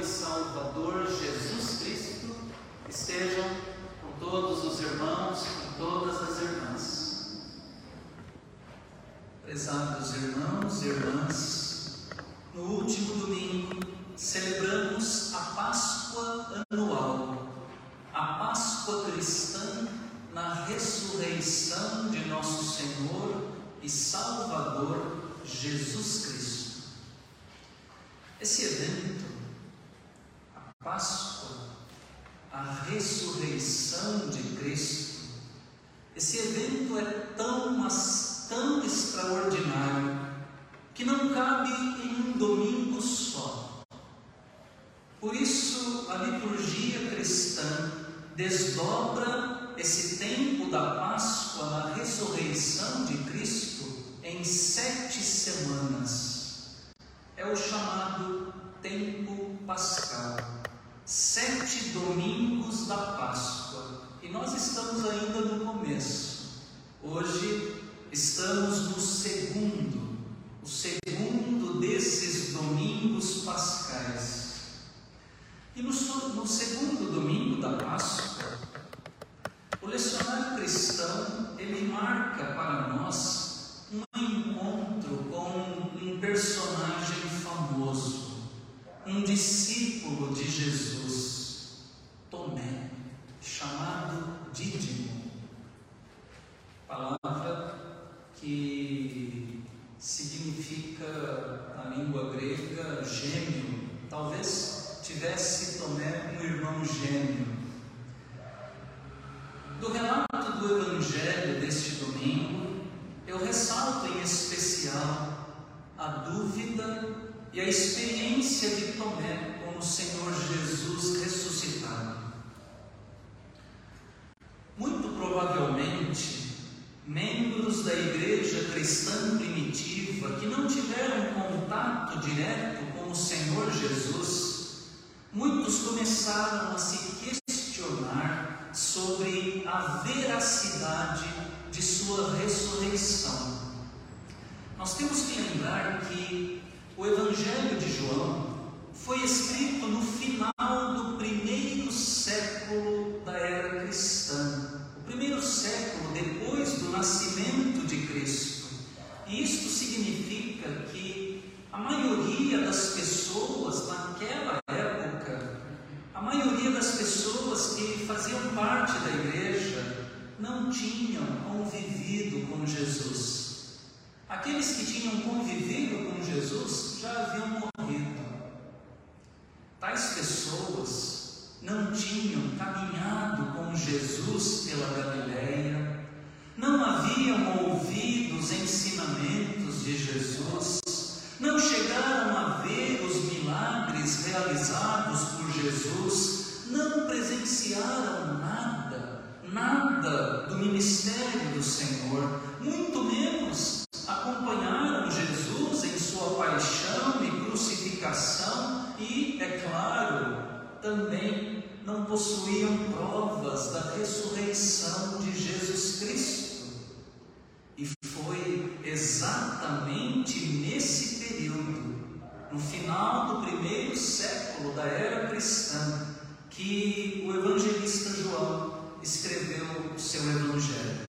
e Salvador Jesus Cristo estejam com todos os irmãos, com todas as irmãs. Prezados irmãos e irmãs, no último domingo celebramos a Páscoa anual, a Páscoa cristã na ressurreição de nosso Senhor e Salvador Jesus Cristo. Esse evento, Páscoa, a ressurreição de Cristo, esse evento é tão, mas tão extraordinário que não cabe em um domingo só. Por isso, a liturgia cristã desdobra esse tempo da Páscoa na ressurreição de Cristo em sete semanas é o chamado tempo pascal. Sete domingos da Páscoa. E nós estamos ainda no começo. Hoje estamos no segundo, o segundo desses domingos pascais. E no, no segundo domingo da Páscoa, o lecionário cristão ele marca para nós um encontro com um personagem um discípulo de Jesus, Tomé, chamado Dídimo, palavra que significa na língua grega gêmeo, talvez tivesse Tomé um irmão gêmeo. Do relato do Deste domingo, eu ressalto em especial a dúvida e a experiência de Tomé com o Senhor Jesus ressuscitado. Muito provavelmente, membros da igreja cristã primitiva que não tiveram contato direto com o Senhor Jesus, muitos começaram a se questionar sobre a veracidade de sua ressurreição. Nós temos que lembrar que o Evangelho de João foi escrito no final do primeiro século da era cristã, o primeiro século depois do nascimento de Cristo. E isto significa que a maioria das pessoas naquela época, a maioria das pessoas que faziam parte da igreja, tinham convivido com Jesus. Aqueles que tinham convivido com Jesus já haviam morrido. Tais pessoas não tinham caminhado com Jesus pela Galileia, não haviam ouvido os ensinamentos de Jesus, não chegaram a ver os milagres realizados por Jesus, não presenciaram nada, do ministério do Senhor, muito menos acompanharam Jesus em sua paixão e crucificação e, é claro, também não possuíam provas da ressurreição de Jesus Cristo. E foi exatamente nesse período, no final do primeiro século da era cristã, que o evangelista João escreveu o seu evangelho.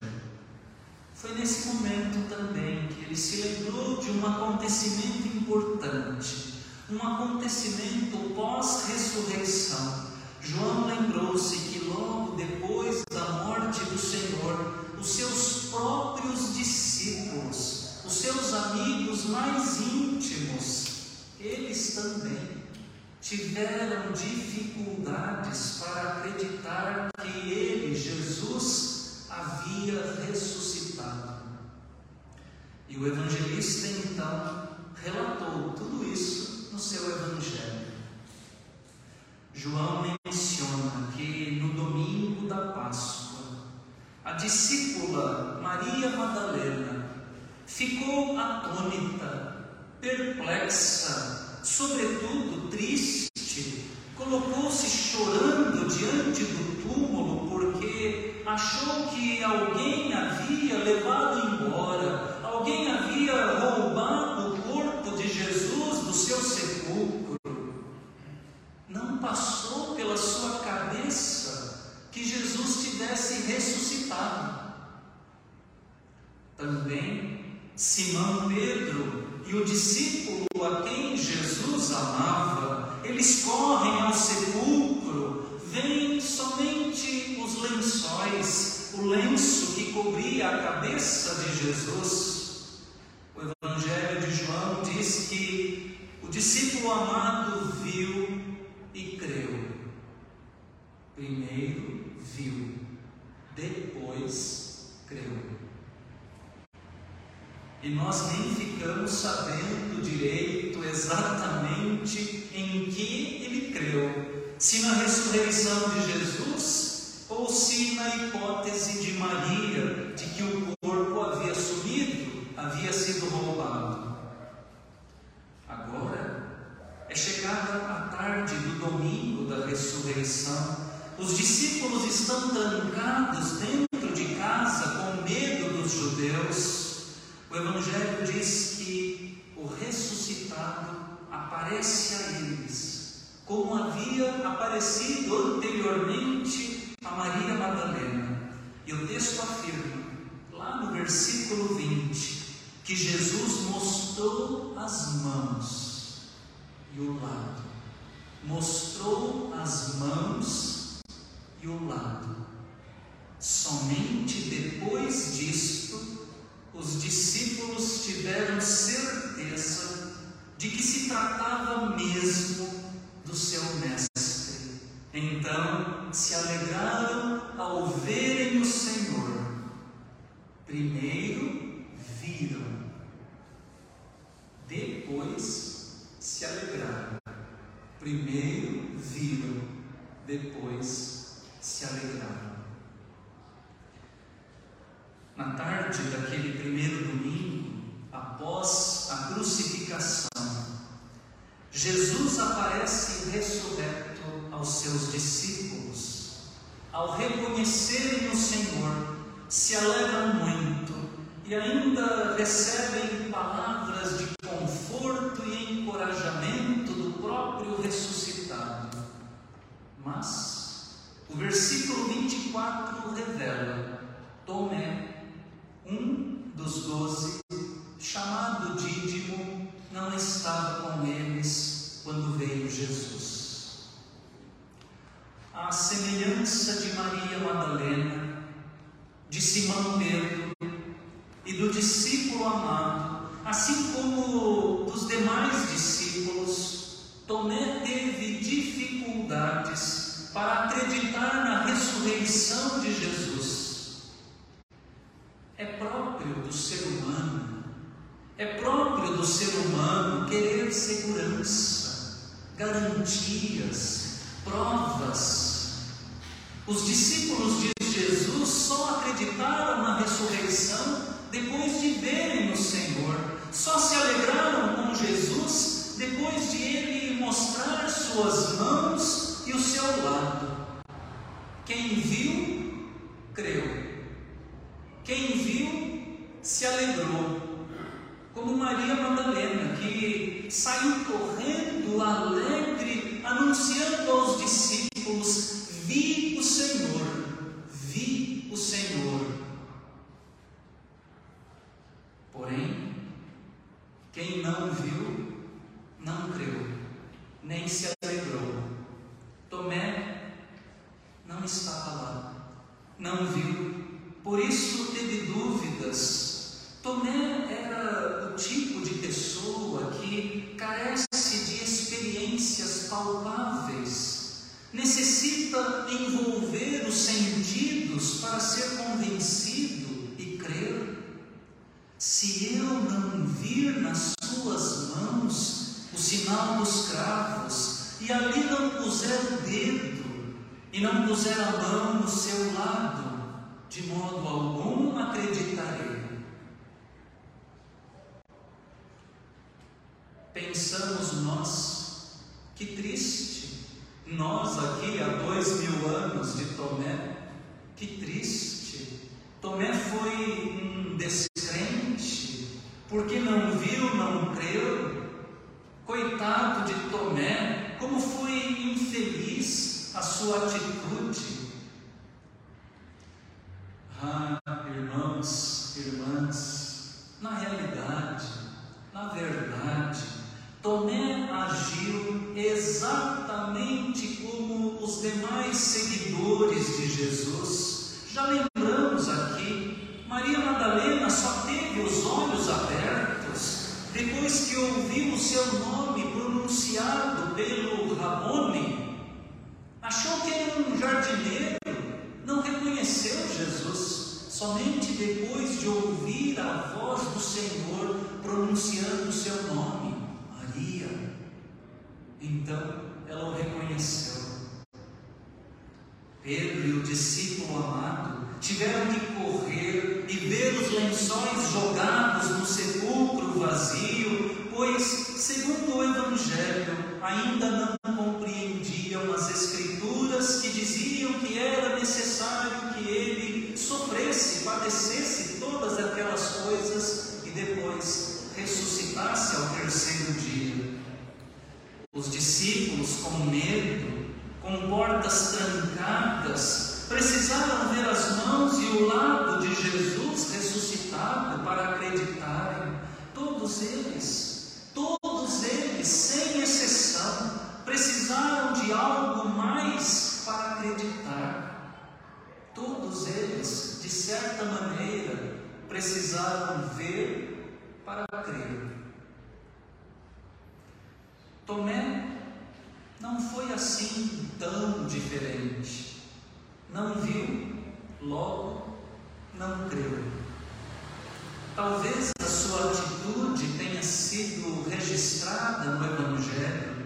Foi nesse momento também que ele se lembrou de um acontecimento importante, um acontecimento pós-ressurreição. João lembrou-se que logo depois da morte do Senhor, os seus próprios discípulos, os seus amigos mais íntimos, eles também tiveram dificuldades para acreditar que ele, Jesus, havia ressuscitado e o evangelista então relatou tudo isso no seu evangelho. João menciona que no domingo da Páscoa, a discípula Maria Madalena ficou atônita, perplexa, sobretudo triste, colocou-se chorando diante do túmulo porque achou que alguém havia levado embora alguém havia roubado o corpo de Jesus do seu sepulcro. passou pela sua cabeça que Jesus tivesse ressuscitado. Também Simão Pedro e o discípulo a quem Jesus amava, eles correm ao sepulcro, veem somente os lençóis, o lenço que cobria a cabeça de Jesus. O Evangelho de João diz que o discípulo amado viu e creu. Primeiro viu, depois creu. E nós nem ficamos sabendo direito exatamente em que ele creu, se na ressurreição de Jesus ou se na hipótese de Maria de que o corpo havia sumido, havia sido roubado. Agora é chegada a tarde do domingo da ressurreição. Os discípulos estão trancados dentro de casa com medo dos judeus. O Evangelho diz que o ressuscitado aparece a eles, como havia aparecido anteriormente a Maria Madalena. E o texto afirma, lá no versículo 20, que Jesus mostrou as mãos e o lado. Mostrou as mãos e o lado. Somente depois disto os discípulos tiveram certeza de que se tratava mesmo do seu mestre. Então se alegraram ao verem o Senhor. Primeiro viram, depois se alegraram. Primeiro viram, depois se alegraram. Na tarde daquele primeiro domingo, após a crucificação, Jesus aparece ressurreto aos seus discípulos. Ao reconhecerem o Senhor, se alegram muito e ainda recebem palavras de conforto e encorajamento do próprio ressuscitado. Mas o versículo 24 revela: Tomé um dos doze, Jesus. A semelhança de Maria Madalena, de Simão Pedro e do discípulo amado, assim como dos demais discípulos, Tomé teve dificuldades para acreditar na ressurreição de Jesus é próprio do ser humano, é próprio do ser humano querer segurança, garantias, provas. Os discípulos de Jesus só acreditaram na ressurreição depois de verem o Senhor, só se alegraram com Jesus depois de ele mostrar suas mãos e o seu lado. Quem viu, creu. Quem viu se alegrou, como Maria Madalena, que saiu correndo discípulos: Vi o Senhor, vi o Senhor. Porém, quem não viu, não creu, nem se alegrou. Tomé não estava lá, não viu, por isso teve dúvidas. Tomé era o tipo de pessoa que carece de experiências palpáveis, necessita envolver os sentidos para ser convencido e crer. Se eu vir nas suas mãos o sinal dos cravos, e ali não puser o dedo, e não puser a mão no seu lado, de modo algum acreditarei. Pensamos nós, que triste, nós aqui há dois mil anos de Tomé, que triste. Tomé foi um descrente, porque não viu, não creu. Coitado de Tomé, como foi infeliz sua atitude. Ah, irmãos, irmãs, na realidade, na verdade, Tomé agiu exatamente como os demais seguidores de Jesus. Já seu nome pronunciado pelo Rabone. Achou que era um jardineiro, não reconheceu Jesus. Somente depois de ouvir a voz do Senhor pronunciando o seu nome. Maria. Então ela o reconheceu. Pedro e o discípulo amado tiveram que correr e ver os lençóis jogados no sepulcro vazio, pois, segundo o Evangelho, ainda não compreendiam as Escrituras que diziam que era necessário que ele sofresse, padecesse todas aquelas coisas e depois ressuscitasse ao terceiro dia. Os discípulos, com medo, com portas trancadas, precisaram ver as mãos e o lado de Jesus ressuscitado para acreditarem. Todos eles, certa maneira, precisaram ver para crer. Tomé não foi assim tão diferente. Não viu, logo não creu. Talvez a sua atitude tenha sido registrada no Evangelho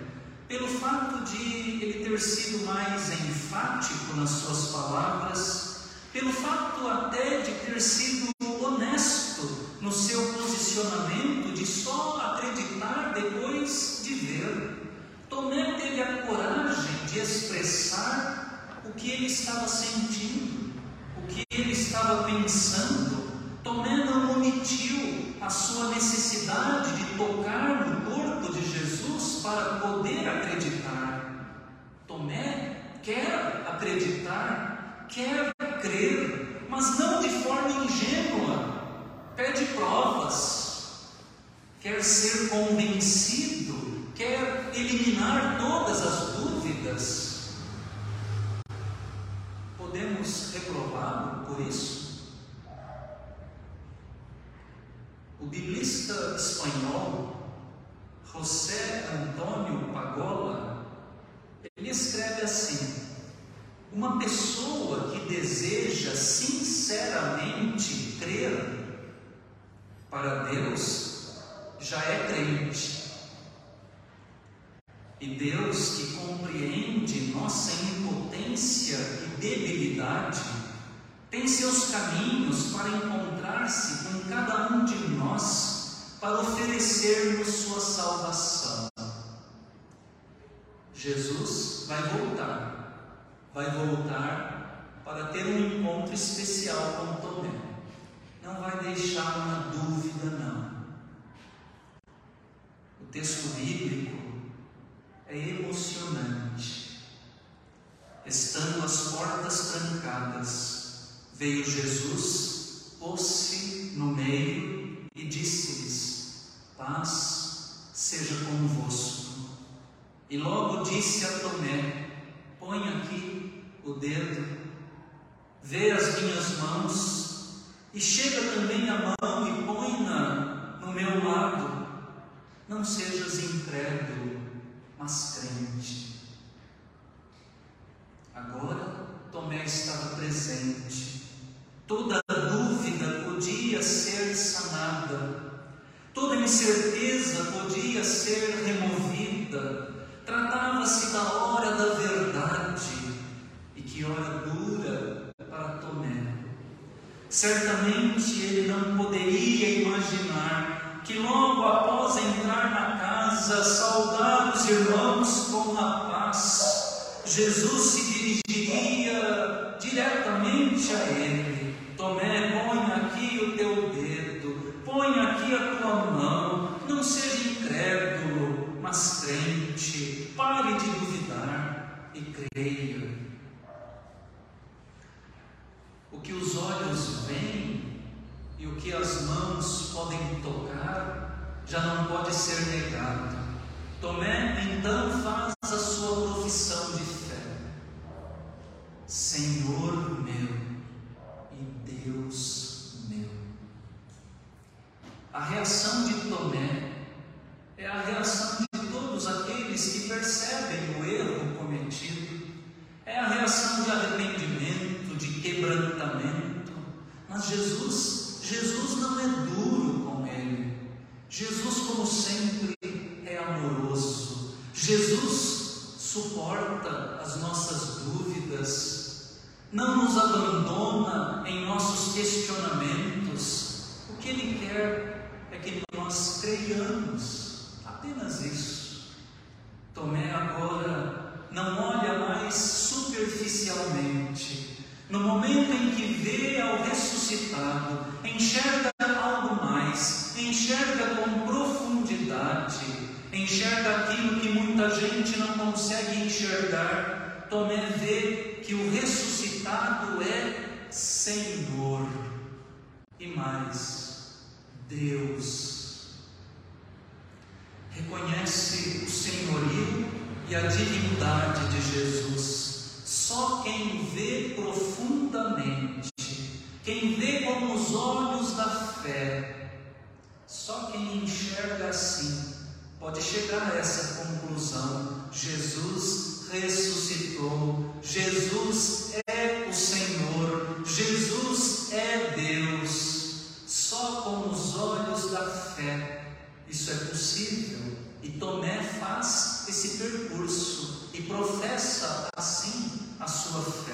pelo fato de ele ter sido mais enfático nas suas palavras, pelo fato até de ter sido honesto no seu posicionamento de só acreditar depois de ver. Tomé teve a coragem de expressar o que ele estava sentindo, o que ele estava pensando. Tomé não omitiu a sua necessidade de tocar no corpo de Jesus para poder acreditar. Tomé quer acreditar, quer mas não de forma ingênua, pede provas, quer ser convencido, quer eliminar todas as dúvidas. Podemos reprová-lo por isso? O biblista espanhol José Antônio Pagola, ele escreve assim: uma pessoa que deseja sinceramente crer para Deus já é crente. E Deus que compreende nossa impotência e debilidade, tem seus caminhos para encontrar-se com cada um de nós, para oferecer-nos sua salvação. Jesus vai voltar, vai voltar para ter um encontro especial com Tomé não vai deixar uma dúvida, não. O texto bíblico é emocionante. Estando as portas trancadas, veio Jesus, pôs-se no meio e disse-lhes: Paz seja convosco. E logo disse a Tomé: dedo, vê as minhas mãos e chega também a mão e põe-na no meu lado. Não sejas incrédulo, mas crente. Agora Tomé estava presente. Toda dúvida podia ser sanada. Toda incerteza podia ser removida. Tratava-se da hora Certamente ele não poderia imaginar que logo após entrar na casa, saudar os irmãos com a paz, Jesus se dirigiria diretamente a ele. Tomé, põe aqui o teu dedo, põe aqui a tua mão, não seja incrédulo, mas crente, pare de duvidar e creia que as mãos podem tocar já não pode ser negado. Tomé então faz a sua profissão de fé: Senhor meu e Deus meu. A reação de Tomé é a reação de todos aqueles que percebem o erro cometido, é a reação de arrependimento, de quebrantamento. Mas Jesus, Jesus não é duro com ele. Jesus, como sempre, é amoroso. Jesus suporta as nossas dúvidas, não nos abandona em nossos questionamentos. O que Ele quer é que nós creiamos Apenas isso. Tomé agora não olha mais superficialmente. No momento em que vê ao ressuscitado, enxerga algo mais, enxerga com profundidade, enxerga aquilo que muita gente não consegue enxergar. Tomé vê que o ressuscitado é Senhor e mais, Deus reconhece o senhorio e a divindade de Jesus. Só quem vê profundamente, quem vê com os olhos da fé, só quem enxerga assim, pode chegar a essa conclusão: Jesus ressuscitou, Jesus é o Senhor, Jesus é Deus. Só com os olhos da fé isso é possível. E Tomé faz esse percurso e professa assim a sua fé.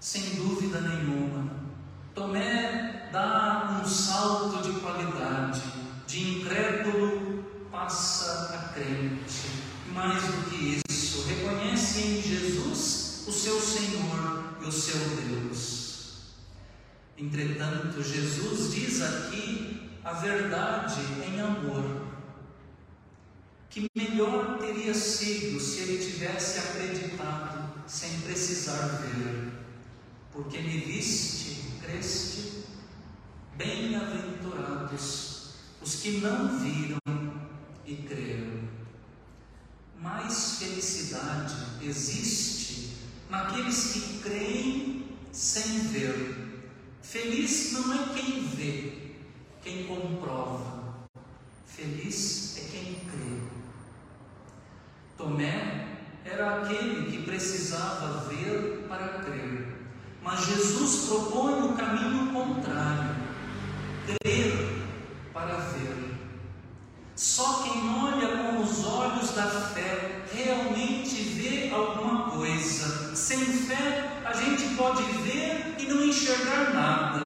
Sem dúvida nenhuma, Tomé dá um salto de qualidade, de incrédulo passa a crente. Mais do que isso, reconhece em Jesus o seu Senhor e o seu Deus. Entretanto, Jesus diz aqui a verdade em amor. Que melhor teria sido se ele tivesse acreditado sem precisar ver, porque me viste, creste, bem-aventurados os que não viram e creram. Mais felicidade existe naqueles que creem sem ver. Feliz não é quem vê, quem comprova. Feliz é quem crê. Tomé era aquele que precisava ver para crer. Mas Jesus propõe o caminho contrário: crer para ver. Só quem olha com os olhos da fé realmente vê alguma coisa. Sem fé, a gente pode ver e não enxergar nada,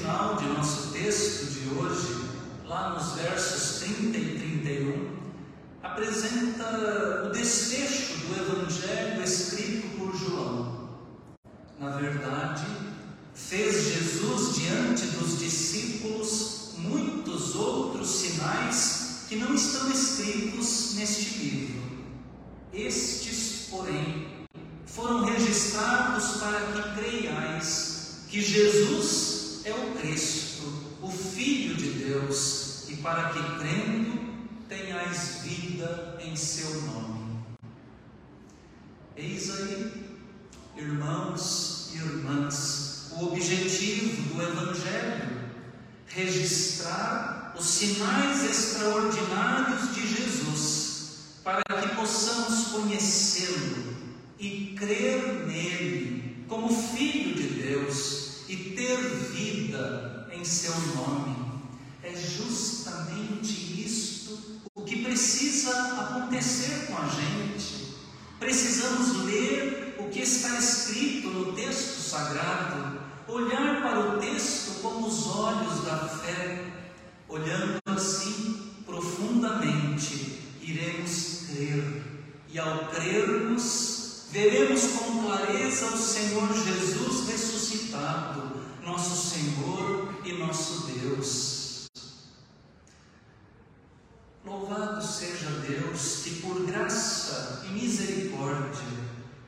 final de nosso texto de hoje, lá nos versos 30 e 31, apresenta o desfecho do Evangelho escrito por João. Na verdade, fez Jesus diante dos discípulos muitos outros sinais que não estão escritos neste livro. Estes, porém, foram registrados para que creiais que Jesus é o Cristo, o Filho de Deus, e para que crendo tenhais vida em seu nome. Eis aí, irmãos e irmãs, o objetivo do Evangelho, registrar os sinais extraordinários de Jesus, para que possamos conhecê-lo e crer nele como Filho de Deus e ter vida em seu nome. É justamente isto o que precisa acontecer com a gente. Precisamos ler o que está escrito no texto sagrado olhar para o texto com os olhos da fé, olhando assim profundamente, iremos crer, e ao crermos, Veremos com clareza o Senhor Jesus ressuscitado, nosso Senhor e nosso Deus. Louvado seja Deus que, por graça e misericórdia,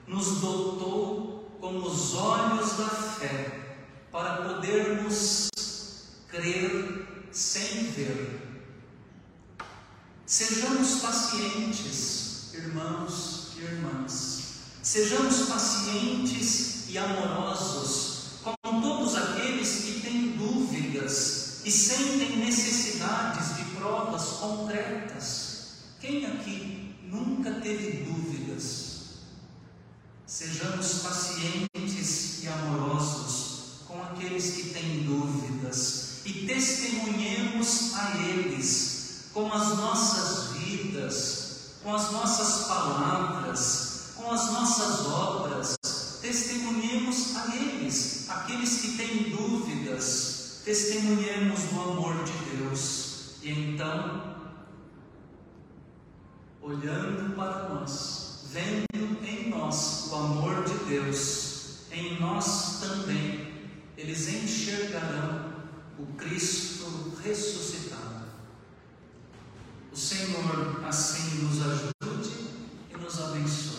nos dotou com os olhos da fé para podermos crer sem ver. Sejamos pacientes, irmãos e irmãs Sejamos pacientes e amorosos com todos aqueles que têm dúvidas e sentem necessidades de provas concretas. Quem aqui nunca teve dúvidas? Sejamos pacientes e amorosos com aqueles que têm dúvidas e testemunhemos a eles com as nossas vidas, com as nossas palavras, com as nossas obras. Testemunhemos a eles, aqueles que têm dúvidas, testemunhemos o amor de Deus. E então, olhando para nós, vendo em nós o amor de Deus, em nós também, eles enxergarão o Cristo ressuscitado. O Senhor assim nos ajude e nos abençoe.